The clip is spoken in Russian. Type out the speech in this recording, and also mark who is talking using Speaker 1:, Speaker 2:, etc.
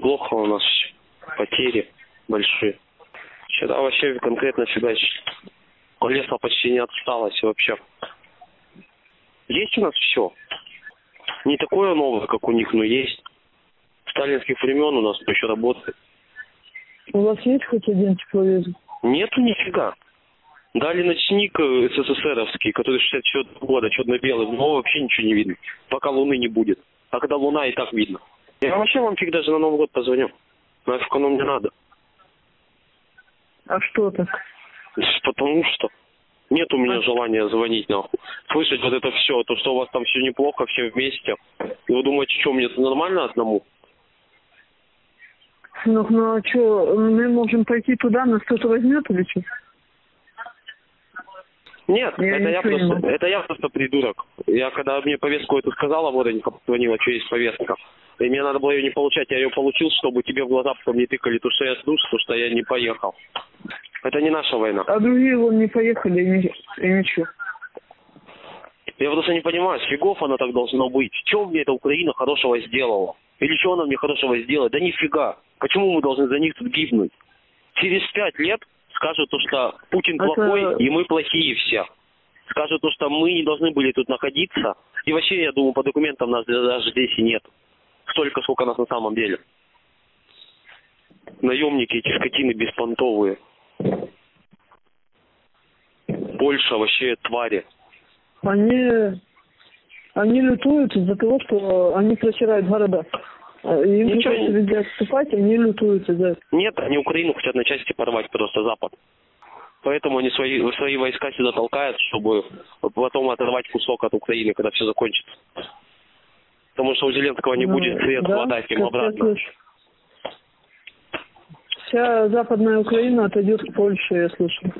Speaker 1: плохо у нас, потери большие. Вчера вообще конкретно фигачили. Леса почти не осталось вообще. Есть у нас все. Не такое новое, как у них, но есть. Сталинских времен у нас еще работает.
Speaker 2: У вас есть хоть один тепловизор?
Speaker 1: Нету нифига. Дали ночник э, СССРовский, который 64 года, черно-белый, но вообще ничего не видно, пока луны не будет. А когда луна и так видно. Я вообще вам фиг даже на Новый год позвоню. Нафиг оно мне надо.
Speaker 2: А что так?
Speaker 1: Потому что нет у меня
Speaker 2: А-
Speaker 1: желания звонить нахуй. Слышать вот это все, то, что у вас там все неплохо, все вместе. И вы думаете, что мне это нормально одному?
Speaker 2: Сынок, ну а что, мы можем пойти туда, нас кто-то возьмет или что?
Speaker 1: Нет,
Speaker 2: Я
Speaker 1: это, я
Speaker 2: не
Speaker 1: просто, это я просто придурок. Я когда мне повестку эту сказала, Водонька позвонила, что есть повестка. И мне надо было ее не получать, я ее получил, чтобы тебе в глаза потом не тыкали, то что я сдуш, то что я не поехал. Это не наша война.
Speaker 2: А другие вон не поехали и, и ничего.
Speaker 1: Я просто не понимаю, с фигов она так должно быть. Чем мне эта Украина хорошего сделала? Или что она мне хорошего сделает? Да нифига. Почему мы должны за них тут гибнуть? Через пять лет скажут, то, что Путин
Speaker 2: Это-
Speaker 1: плохой, и мы плохие все. Скажут, то, что мы не должны были тут находиться. И вообще, я думаю, по документам нас даже здесь и нет. Столько, сколько нас на самом деле. Наемники, эти скотины беспонтовые. Польша вообще твари.
Speaker 2: Они, они лютуют из-за того, что они просирают города. А Им
Speaker 1: Ничего не-
Speaker 2: отступать, они лютуют из-за этого.
Speaker 1: Нет, они Украину хотят на части порвать просто Запад. Поэтому они свои, свои войска сюда толкают, чтобы потом оторвать кусок от Украины, когда все закончится. Потому что у Зеленского не
Speaker 2: Ну,
Speaker 1: будет свет
Speaker 2: да,
Speaker 1: хватать им обратно.
Speaker 2: Вся западная Украина отойдет к Польше, я слышал.